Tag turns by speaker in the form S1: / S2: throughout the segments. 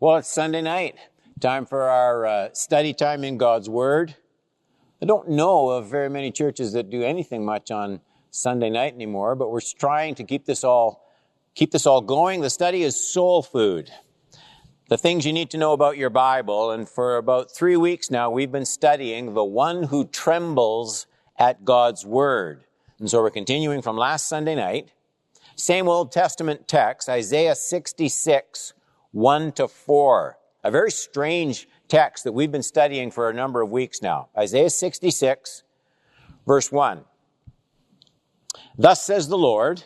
S1: Well, it's Sunday night. Time for our uh, study time in God's Word. I don't know of very many churches that do anything much on Sunday night anymore, but we're trying to keep this all keep this all going. The study is soul food. The things you need to know about your Bible, and for about three weeks now, we've been studying the one who trembles at God's Word. And so we're continuing from last Sunday night. Same Old Testament text, Isaiah 66, 1 to 4. A very strange text that we've been studying for a number of weeks now. Isaiah 66, verse 1. Thus says the Lord,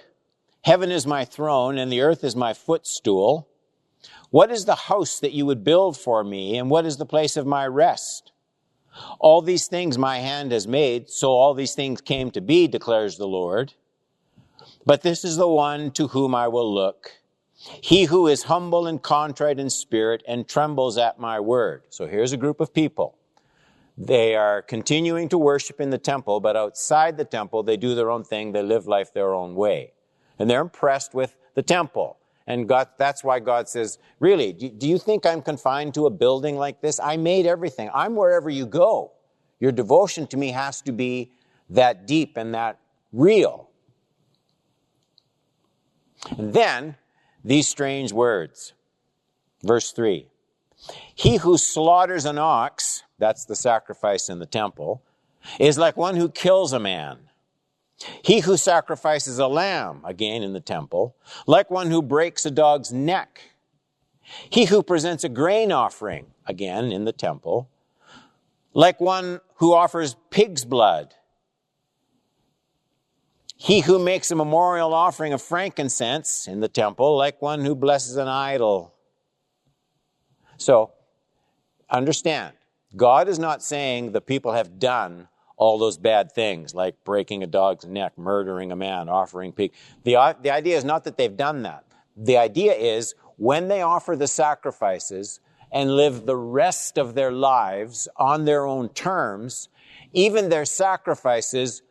S1: Heaven is my throne, and the earth is my footstool. What is the house that you would build for me, and what is the place of my rest? All these things my hand has made, so all these things came to be, declares the Lord. But this is the one to whom I will look. He who is humble and contrite in spirit and trembles at my word. So here's a group of people. They are continuing to worship in the temple, but outside the temple, they do their own thing. They live life their own way. And they're impressed with the temple. And God, that's why God says, really, do, do you think I'm confined to a building like this? I made everything. I'm wherever you go. Your devotion to me has to be that deep and that real. And then these strange words. Verse 3 He who slaughters an ox, that's the sacrifice in the temple, is like one who kills a man. He who sacrifices a lamb, again in the temple, like one who breaks a dog's neck. He who presents a grain offering, again in the temple, like one who offers pig's blood. He who makes a memorial offering of frankincense in the temple, like one who blesses an idol. So, understand, God is not saying the people have done all those bad things, like breaking a dog's neck, murdering a man, offering pig. The, the idea is not that they've done that. The idea is when they offer the sacrifices and live the rest of their lives on their own terms, even their sacrifices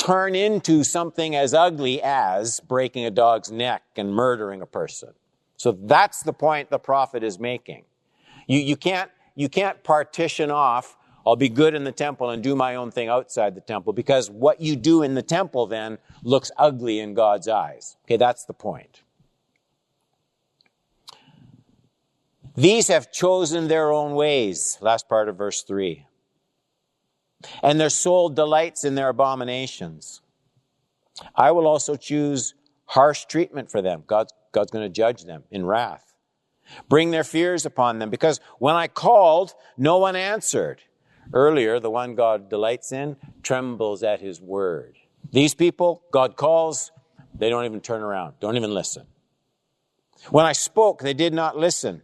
S1: turn into something as ugly as breaking a dog's neck and murdering a person. So that's the point the prophet is making. You, you can't, you can't partition off, I'll be good in the temple and do my own thing outside the temple because what you do in the temple then looks ugly in God's eyes. Okay, that's the point. These have chosen their own ways. Last part of verse 3 and their soul delights in their abominations. I will also choose harsh treatment for them. God's, God's going to judge them in wrath. Bring their fears upon them, because when I called, no one answered. Earlier, the one God delights in trembles at his word. These people, God calls, they don't even turn around, don't even listen. When I spoke, they did not listen,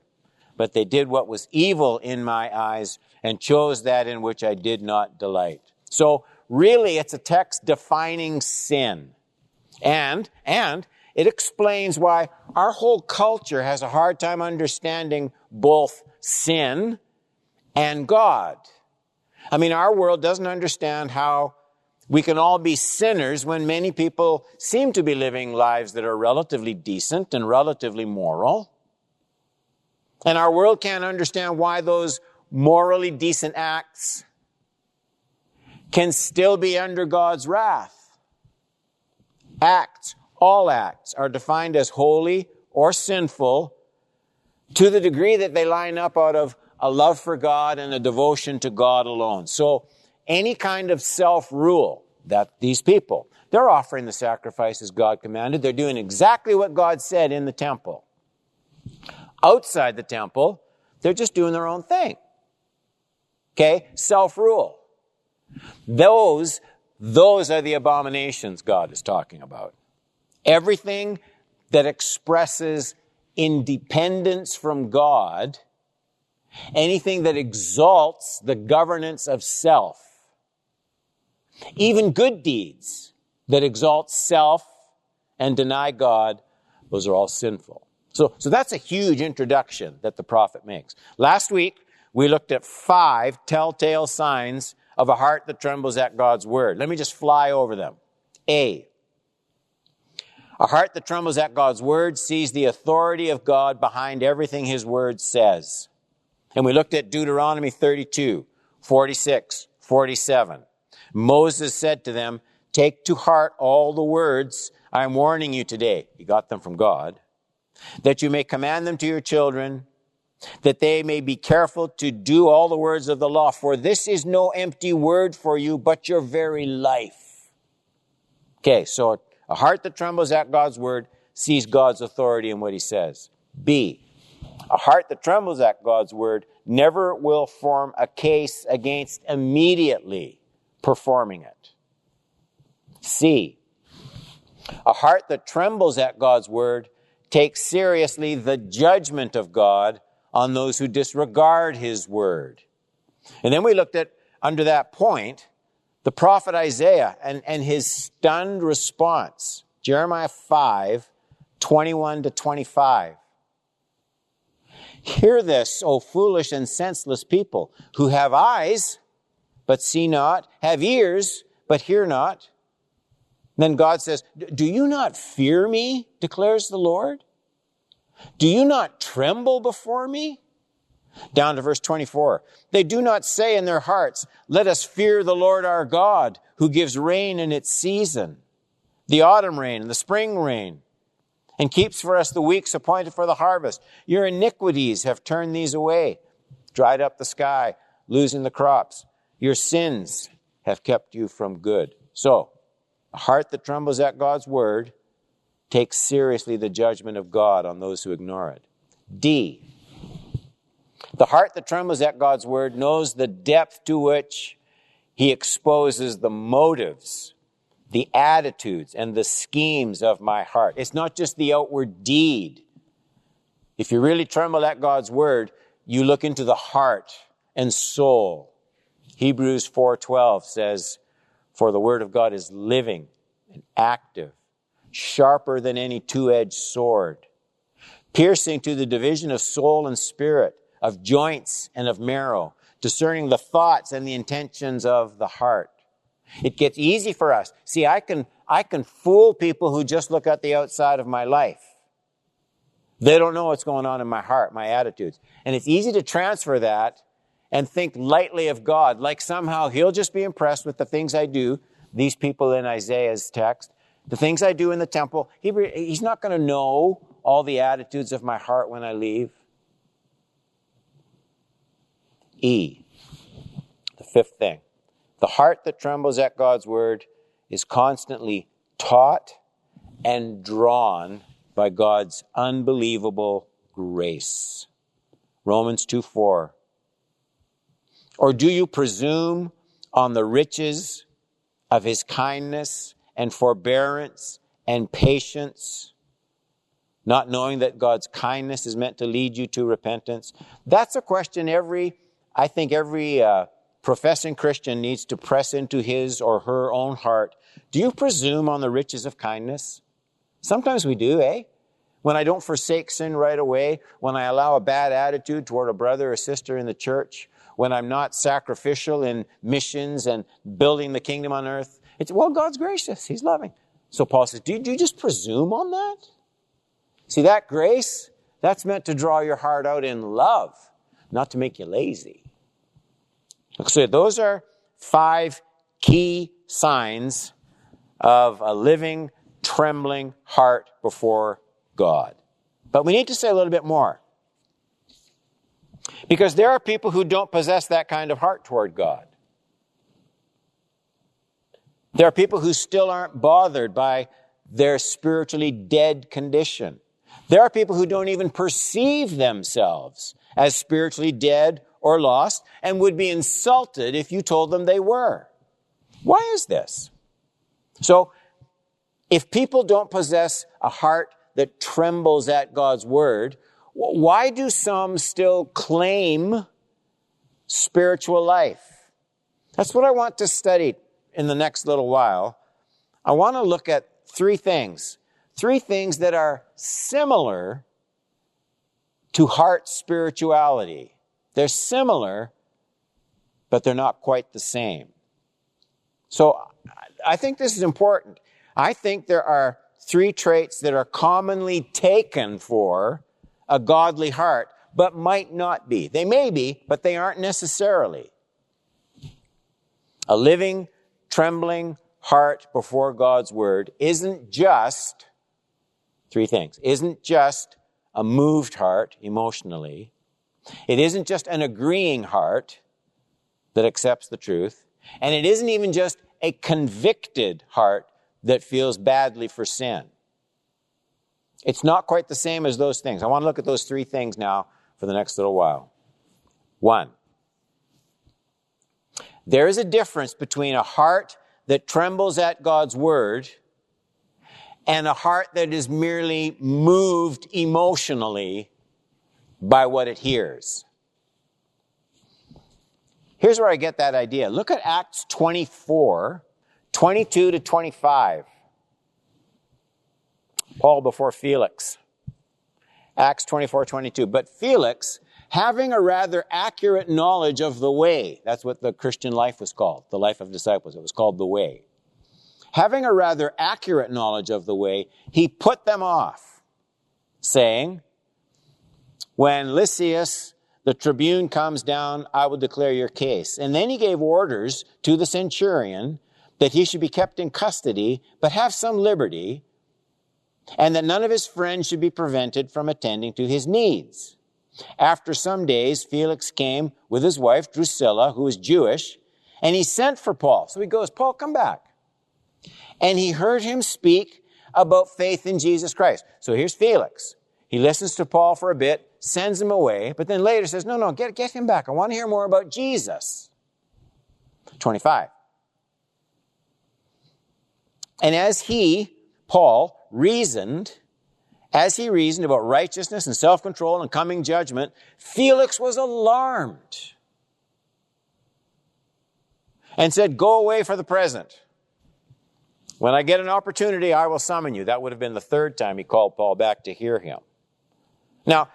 S1: but they did what was evil in my eyes and chose that in which I did not delight. So really it's a text defining sin. And, and it explains why our whole culture has a hard time understanding both sin and God. I mean, our world doesn't understand how we can all be sinners when many people seem to be living lives that are relatively decent and relatively moral. And our world can't understand why those morally decent acts can still be under God's wrath. Acts, all acts, are defined as holy or sinful to the degree that they line up out of a love for God and a devotion to God alone. So, any kind of self rule that these people, they're offering the sacrifices God commanded. They're doing exactly what God said in the temple. Outside the temple, they're just doing their own thing. Okay? Self-rule. Those, those are the abominations God is talking about. Everything that expresses independence from God, anything that exalts the governance of self, even good deeds that exalt self and deny God, those are all sinful. So, so that's a huge introduction that the prophet makes. Last week, we looked at five telltale signs of a heart that trembles at God's word. Let me just fly over them. A. A heart that trembles at God's word sees the authority of God behind everything his word says. And we looked at Deuteronomy 32, 46, 47. Moses said to them, Take to heart all the words I am warning you today. He got them from God. That you may command them to your children, that they may be careful to do all the words of the law. For this is no empty word for you, but your very life. Okay, so a heart that trembles at God's word sees God's authority in what he says. B. A heart that trembles at God's word never will form a case against immediately performing it. C. A heart that trembles at God's word takes seriously the judgment of God on those who disregard his word. And then we looked at, under that point, the prophet Isaiah and, and his stunned response. Jeremiah 5, 21 to 25. Hear this, O foolish and senseless people, who have eyes, but see not, have ears, but hear not. Then God says, Do you not fear me, declares the Lord? Do you not tremble before me? Down to verse 24. They do not say in their hearts, let us fear the Lord our God, who gives rain in its season, the autumn rain and the spring rain, and keeps for us the weeks appointed for the harvest. Your iniquities have turned these away, dried up the sky, losing the crops. Your sins have kept you from good. So, a heart that trembles at God's word takes seriously the judgment of God on those who ignore it. D. The heart that trembles at God's word knows the depth to which he exposes the motives, the attitudes, and the schemes of my heart. It's not just the outward deed. If you really tremble at God's word, you look into the heart and soul. Hebrews 4:12 says, "For the word of God is living and active, sharper than any two-edged sword, piercing to the division of soul and spirit, of joints and of marrow, discerning the thoughts and the intentions of the heart. It gets easy for us. See, I can, I can fool people who just look at the outside of my life. They don't know what's going on in my heart, my attitudes. And it's easy to transfer that and think lightly of God, like somehow He'll just be impressed with the things I do. These people in Isaiah's text, the things I do in the temple, he, He's not going to know all the attitudes of my heart when I leave. E, the fifth thing. The heart that trembles at God's word is constantly taught and drawn by God's unbelievable grace. Romans 2 4. Or do you presume on the riches of his kindness and forbearance and patience, not knowing that God's kindness is meant to lead you to repentance? That's a question every I think every uh, professing Christian needs to press into his or her own heart. Do you presume on the riches of kindness? Sometimes we do, eh? When I don't forsake sin right away, when I allow a bad attitude toward a brother or sister in the church, when I'm not sacrificial in missions and building the kingdom on earth, it's, well, God's gracious. He's loving. So Paul says, do you just presume on that? See, that grace, that's meant to draw your heart out in love, not to make you lazy. So those are five key signs of a living, trembling heart before God. But we need to say a little bit more. Because there are people who don't possess that kind of heart toward God. There are people who still aren't bothered by their spiritually dead condition. There are people who don't even perceive themselves as spiritually dead or lost and would be insulted if you told them they were. Why is this? So, if people don't possess a heart that trembles at God's word, why do some still claim spiritual life? That's what I want to study in the next little while. I want to look at three things. Three things that are similar to heart spirituality. They're similar, but they're not quite the same. So I think this is important. I think there are three traits that are commonly taken for a godly heart, but might not be. They may be, but they aren't necessarily. A living, trembling heart before God's word isn't just three things. Isn't just a moved heart emotionally. It isn't just an agreeing heart that accepts the truth. And it isn't even just a convicted heart that feels badly for sin. It's not quite the same as those things. I want to look at those three things now for the next little while. One, there is a difference between a heart that trembles at God's word and a heart that is merely moved emotionally by what it hears. Here's where I get that idea. Look at Acts 24, 22 to 25. Paul before Felix. Acts 24, 22. But Felix, having a rather accurate knowledge of the way, that's what the Christian life was called, the life of disciples. It was called the way. Having a rather accurate knowledge of the way, he put them off, saying, When Lysias, the tribune, comes down, I will declare your case. And then he gave orders to the centurion that he should be kept in custody, but have some liberty, and that none of his friends should be prevented from attending to his needs. After some days, Felix came with his wife Drusilla, who was Jewish, and he sent for Paul. So he goes, Paul, come back. And he heard him speak about faith in Jesus Christ. So here's Felix. He listens to Paul for a bit, sends him away, but then later says, no, no, get, get him back. I want to hear more about Jesus. 25. And as he, Paul, reasoned, as he reasoned about righteousness and self-control and coming judgment, Felix was alarmed and said, go away for the present. When I get an opportunity, I will summon you. That would have been the third time he called Paul back to hear him. Now,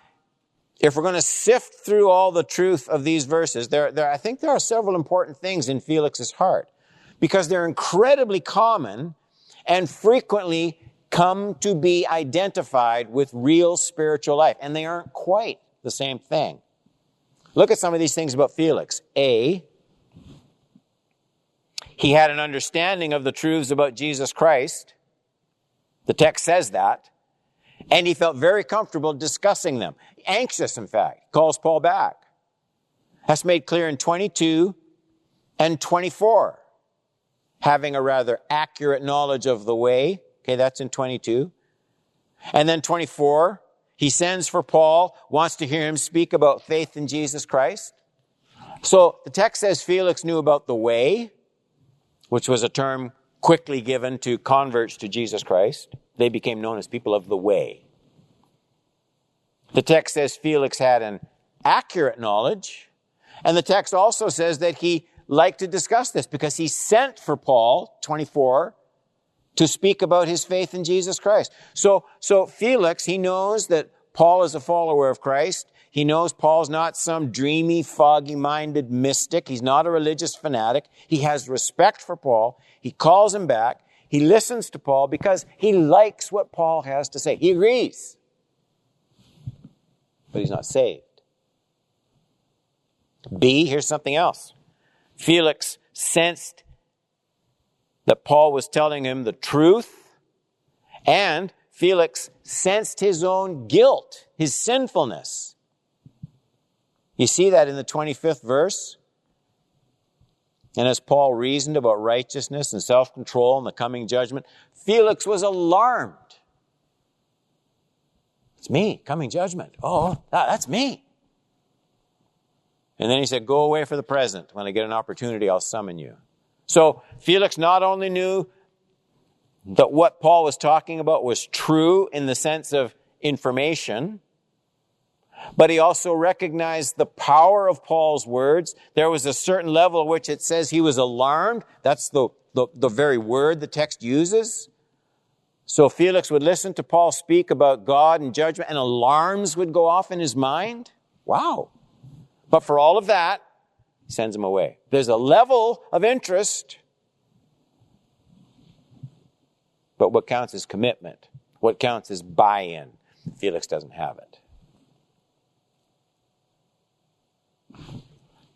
S1: if we're going to sift through all the truth of these verses, there, there, I think there are several important things in Felix's heart because they're incredibly common and frequently come to be identified with real spiritual life. And they aren't quite the same thing. Look at some of these things about Felix. A, he had an understanding of the truths about Jesus Christ. The text says that. And he felt very comfortable discussing them. Anxious, in fact. Calls Paul back. That's made clear in 22 and 24 having a rather accurate knowledge of the way. Okay, that's in 22. And then 24, he sends for Paul, wants to hear him speak about faith in Jesus Christ. So the text says Felix knew about the way, which was a term quickly given to converts to Jesus Christ. They became known as people of the way. The text says Felix had an accurate knowledge. And the text also says that he liked to discuss this because he sent for Paul, 24, to speak about his faith in Jesus Christ. So, so Felix, he knows that Paul is a follower of Christ. He knows Paul's not some dreamy, foggy minded mystic. He's not a religious fanatic. He has respect for Paul. He calls him back. He listens to Paul because he likes what Paul has to say. He agrees. But he's not saved. B, here's something else. Felix sensed that Paul was telling him the truth, and Felix sensed his own guilt, his sinfulness. You see that in the 25th verse? And as Paul reasoned about righteousness and self control and the coming judgment, Felix was alarmed. It's me, coming judgment. Oh, that's me. And then he said, Go away for the present. When I get an opportunity, I'll summon you. So Felix not only knew that what Paul was talking about was true in the sense of information, but he also recognized the power of Paul's words. There was a certain level at which it says he was alarmed. That's the, the, the very word the text uses. So Felix would listen to Paul speak about God and judgment, and alarms would go off in his mind. Wow. But for all of that, sends him away. There's a level of interest, But what counts is commitment. What counts is buy in. Felix doesn't have it.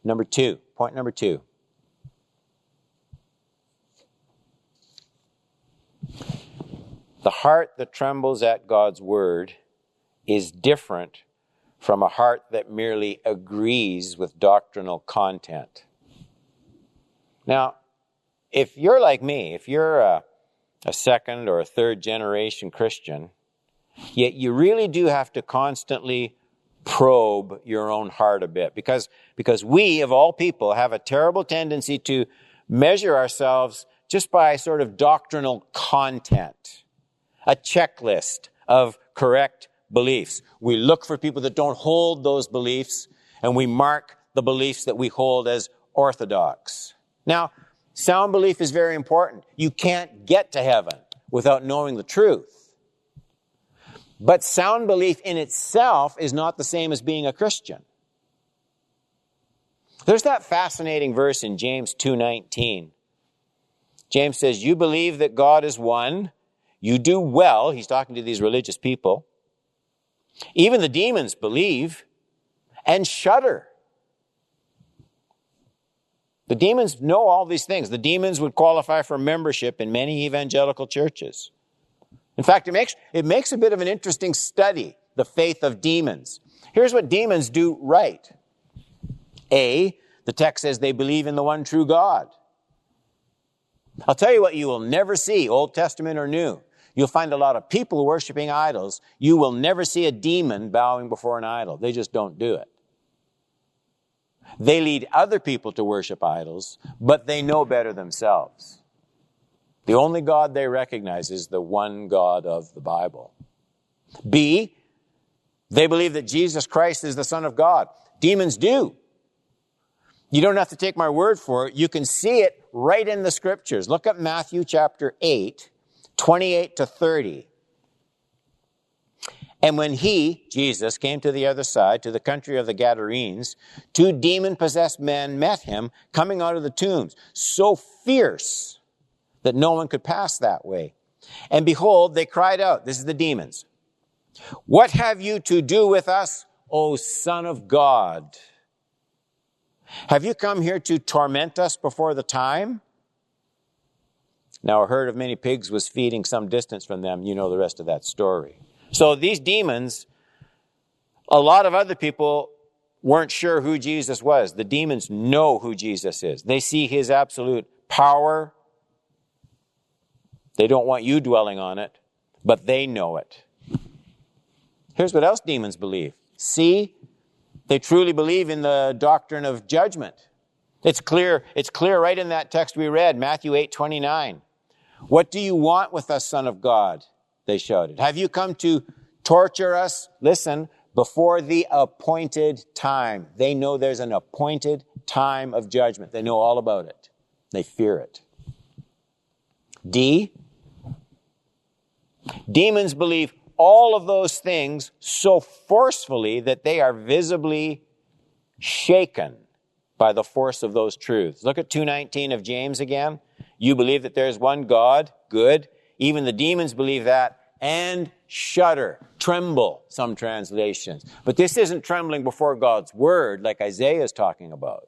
S1: Number two, point number two. The heart that trembles at God's word is different from a heart that merely agrees with doctrinal content. Now, if you're like me, if you're a, a second or a third generation Christian, yet you really do have to constantly probe your own heart a bit because, because we, of all people, have a terrible tendency to measure ourselves just by sort of doctrinal content, a checklist of correct beliefs. We look for people that don't hold those beliefs and we mark the beliefs that we hold as orthodox. Now, sound belief is very important. You can't get to heaven without knowing the truth. But sound belief in itself is not the same as being a Christian. There's that fascinating verse in James 2:19. James says, "You believe that God is one, you do well." He's talking to these religious people. Even the demons believe and shudder. The demons know all these things. The demons would qualify for membership in many evangelical churches. In fact, it makes, it makes a bit of an interesting study, the faith of demons. Here's what demons do right. A, the text says they believe in the one true God. I'll tell you what you will never see, Old Testament or New. You'll find a lot of people worshiping idols. You will never see a demon bowing before an idol. They just don't do it. They lead other people to worship idols, but they know better themselves. The only God they recognize is the one God of the Bible. B, they believe that Jesus Christ is the Son of God. Demons do. You don't have to take my word for it. You can see it right in the scriptures. Look at Matthew chapter 8, 28 to 30. And when he, Jesus, came to the other side, to the country of the Gadarenes, two demon possessed men met him coming out of the tombs, so fierce that no one could pass that way. And behold, they cried out, this is the demons, What have you to do with us, O Son of God? Have you come here to torment us before the time? Now, a herd of many pigs was feeding some distance from them. You know the rest of that story. So these demons, a lot of other people weren't sure who Jesus was. The demons know who Jesus is. They see his absolute power, they don't want you dwelling on it, but they know it. Here's what else demons believe. See, they truly believe in the doctrine of judgment. It's clear, it's clear right in that text we read, Matthew 8, 29. What do you want with us, Son of God? They shouted. Have you come to torture us? Listen, before the appointed time. They know there's an appointed time of judgment. They know all about it. They fear it. D, Demons believe all of those things so forcefully that they are visibly shaken by the force of those truths. Look at 219 of James again. You believe that there is one God, good. Even the demons believe that and shudder, tremble, some translations. But this isn't trembling before God's word like Isaiah is talking about.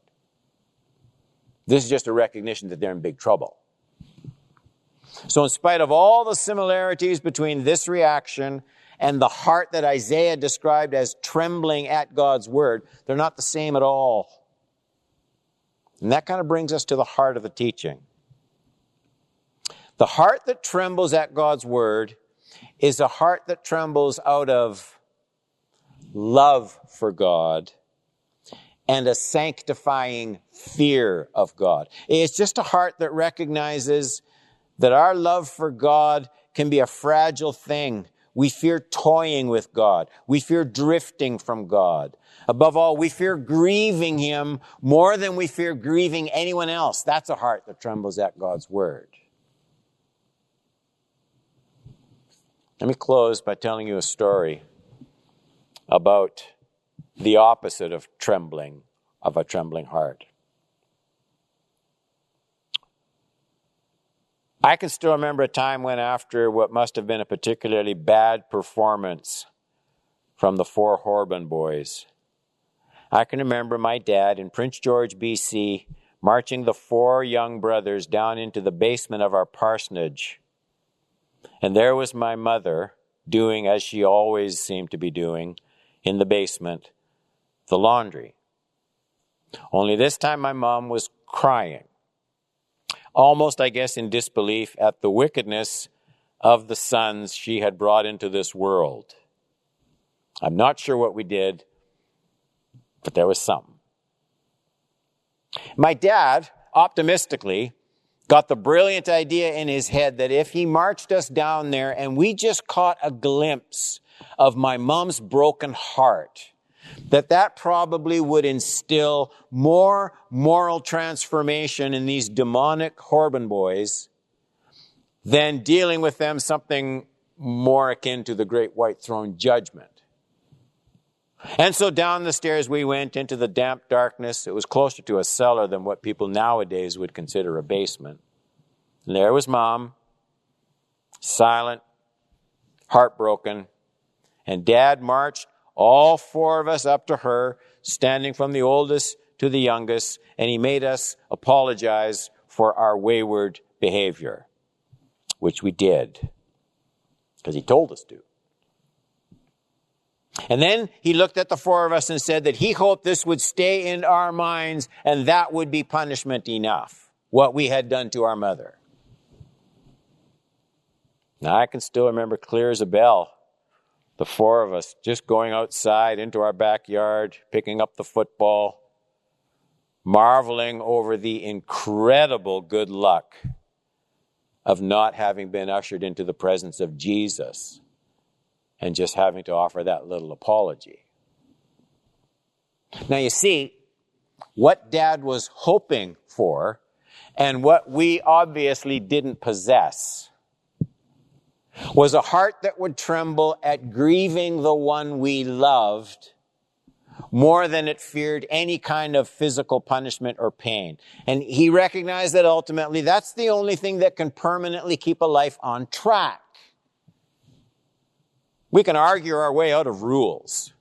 S1: This is just a recognition that they're in big trouble. So, in spite of all the similarities between this reaction and the heart that Isaiah described as trembling at God's word, they're not the same at all. And that kind of brings us to the heart of the teaching. The heart that trembles at God's word is a heart that trembles out of love for God and a sanctifying fear of God. It's just a heart that recognizes that our love for God can be a fragile thing. We fear toying with God. We fear drifting from God. Above all, we fear grieving Him more than we fear grieving anyone else. That's a heart that trembles at God's Word. Let me close by telling you a story about the opposite of trembling, of a trembling heart. I can still remember a time when, after what must have been a particularly bad performance from the four Horban boys, I can remember my dad in Prince George, BC, marching the four young brothers down into the basement of our parsonage. And there was my mother doing as she always seemed to be doing in the basement, the laundry. Only this time my mom was crying, almost, I guess, in disbelief at the wickedness of the sons she had brought into this world. I'm not sure what we did, but there was something. My dad, optimistically, got the brilliant idea in his head that if he marched us down there and we just caught a glimpse of my mom's broken heart, that that probably would instill more moral transformation in these demonic Horban boys than dealing with them something more akin to the great white throne judgment. And so down the stairs we went into the damp darkness. It was closer to a cellar than what people nowadays would consider a basement. And there was mom, silent, heartbroken, and dad marched all four of us up to her, standing from the oldest to the youngest, and he made us apologize for our wayward behavior, which we did, because he told us to. And then he looked at the four of us and said that he hoped this would stay in our minds and that would be punishment enough, what we had done to our mother. Now I can still remember clear as a bell the four of us just going outside into our backyard, picking up the football, marveling over the incredible good luck of not having been ushered into the presence of Jesus and just having to offer that little apology. Now, you see, what dad was hoping for and what we obviously didn't possess was a heart that would tremble at grieving the one we loved more than it feared any kind of physical punishment or pain. And he recognized that ultimately that's the only thing that can permanently keep a life on track. We can argue our way out of rules.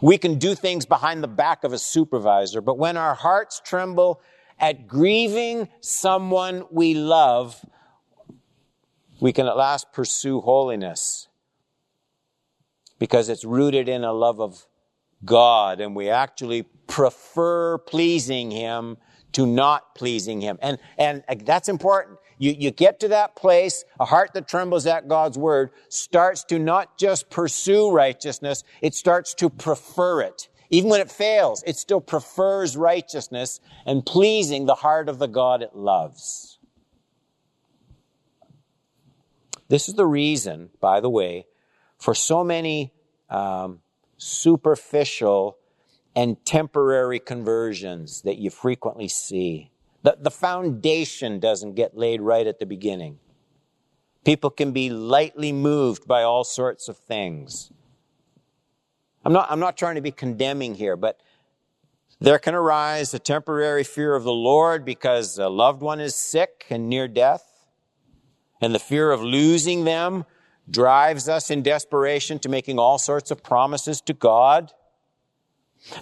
S1: We can do things behind the back of a supervisor, but when our hearts tremble at grieving someone we love, we can at last pursue holiness because it's rooted in a love of God and we actually prefer pleasing Him to not pleasing Him. And, and that's important. You, you get to that place, a heart that trembles at God's word starts to not just pursue righteousness, it starts to prefer it. Even when it fails, it still prefers righteousness and pleasing the heart of the God it loves. This is the reason, by the way, for so many um, superficial and temporary conversions that you frequently see. The, the foundation doesn't get laid right at the beginning. People can be lightly moved by all sorts of things. I'm not, I'm not trying to be condemning here, but there can arise a temporary fear of the Lord because a loved one is sick and near death. And the fear of losing them drives us in desperation to making all sorts of promises to God.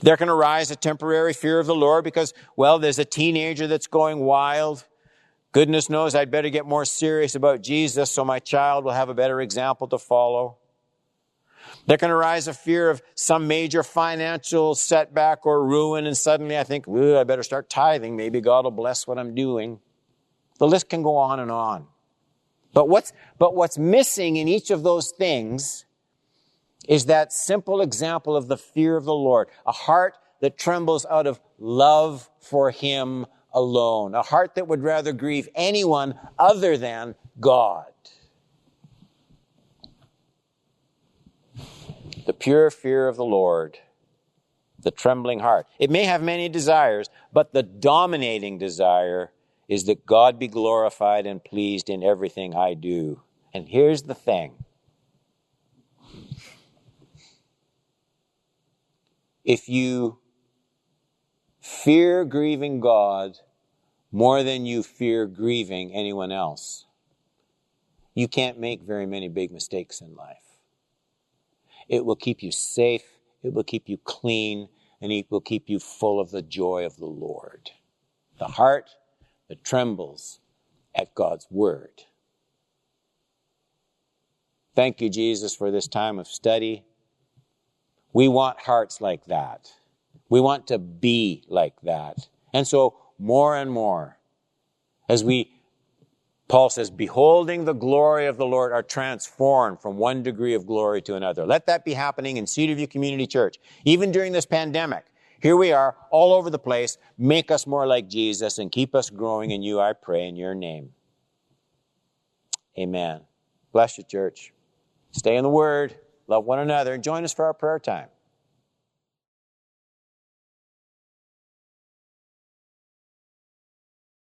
S1: There can arise a temporary fear of the Lord because, well, there's a teenager that's going wild. Goodness knows I'd better get more serious about Jesus so my child will have a better example to follow. There can arise a fear of some major financial setback or ruin, and suddenly I think, I better start tithing. Maybe God will bless what I'm doing. The list can go on and on. But what's, but what's missing in each of those things is that simple example of the fear of the Lord, a heart that trembles out of love for Him alone, a heart that would rather grieve anyone other than God. The pure fear of the Lord, the trembling heart. It may have many desires, but the dominating desire is that God be glorified and pleased in everything I do. And here's the thing if you fear grieving God more than you fear grieving anyone else, you can't make very many big mistakes in life. It will keep you safe, it will keep you clean, and it will keep you full of the joy of the Lord. The heart that trembles at God's word. Thank you, Jesus, for this time of study. We want hearts like that. We want to be like that. And so, more and more, as we, Paul says, beholding the glory of the Lord, are transformed from one degree of glory to another. Let that be happening in Cedarview Community Church. Even during this pandemic, here we are all over the place. Make us more like Jesus and keep us growing in you, I pray, in your name. Amen. Bless you, church. Stay in the Word, love one another, and join us for our prayer time.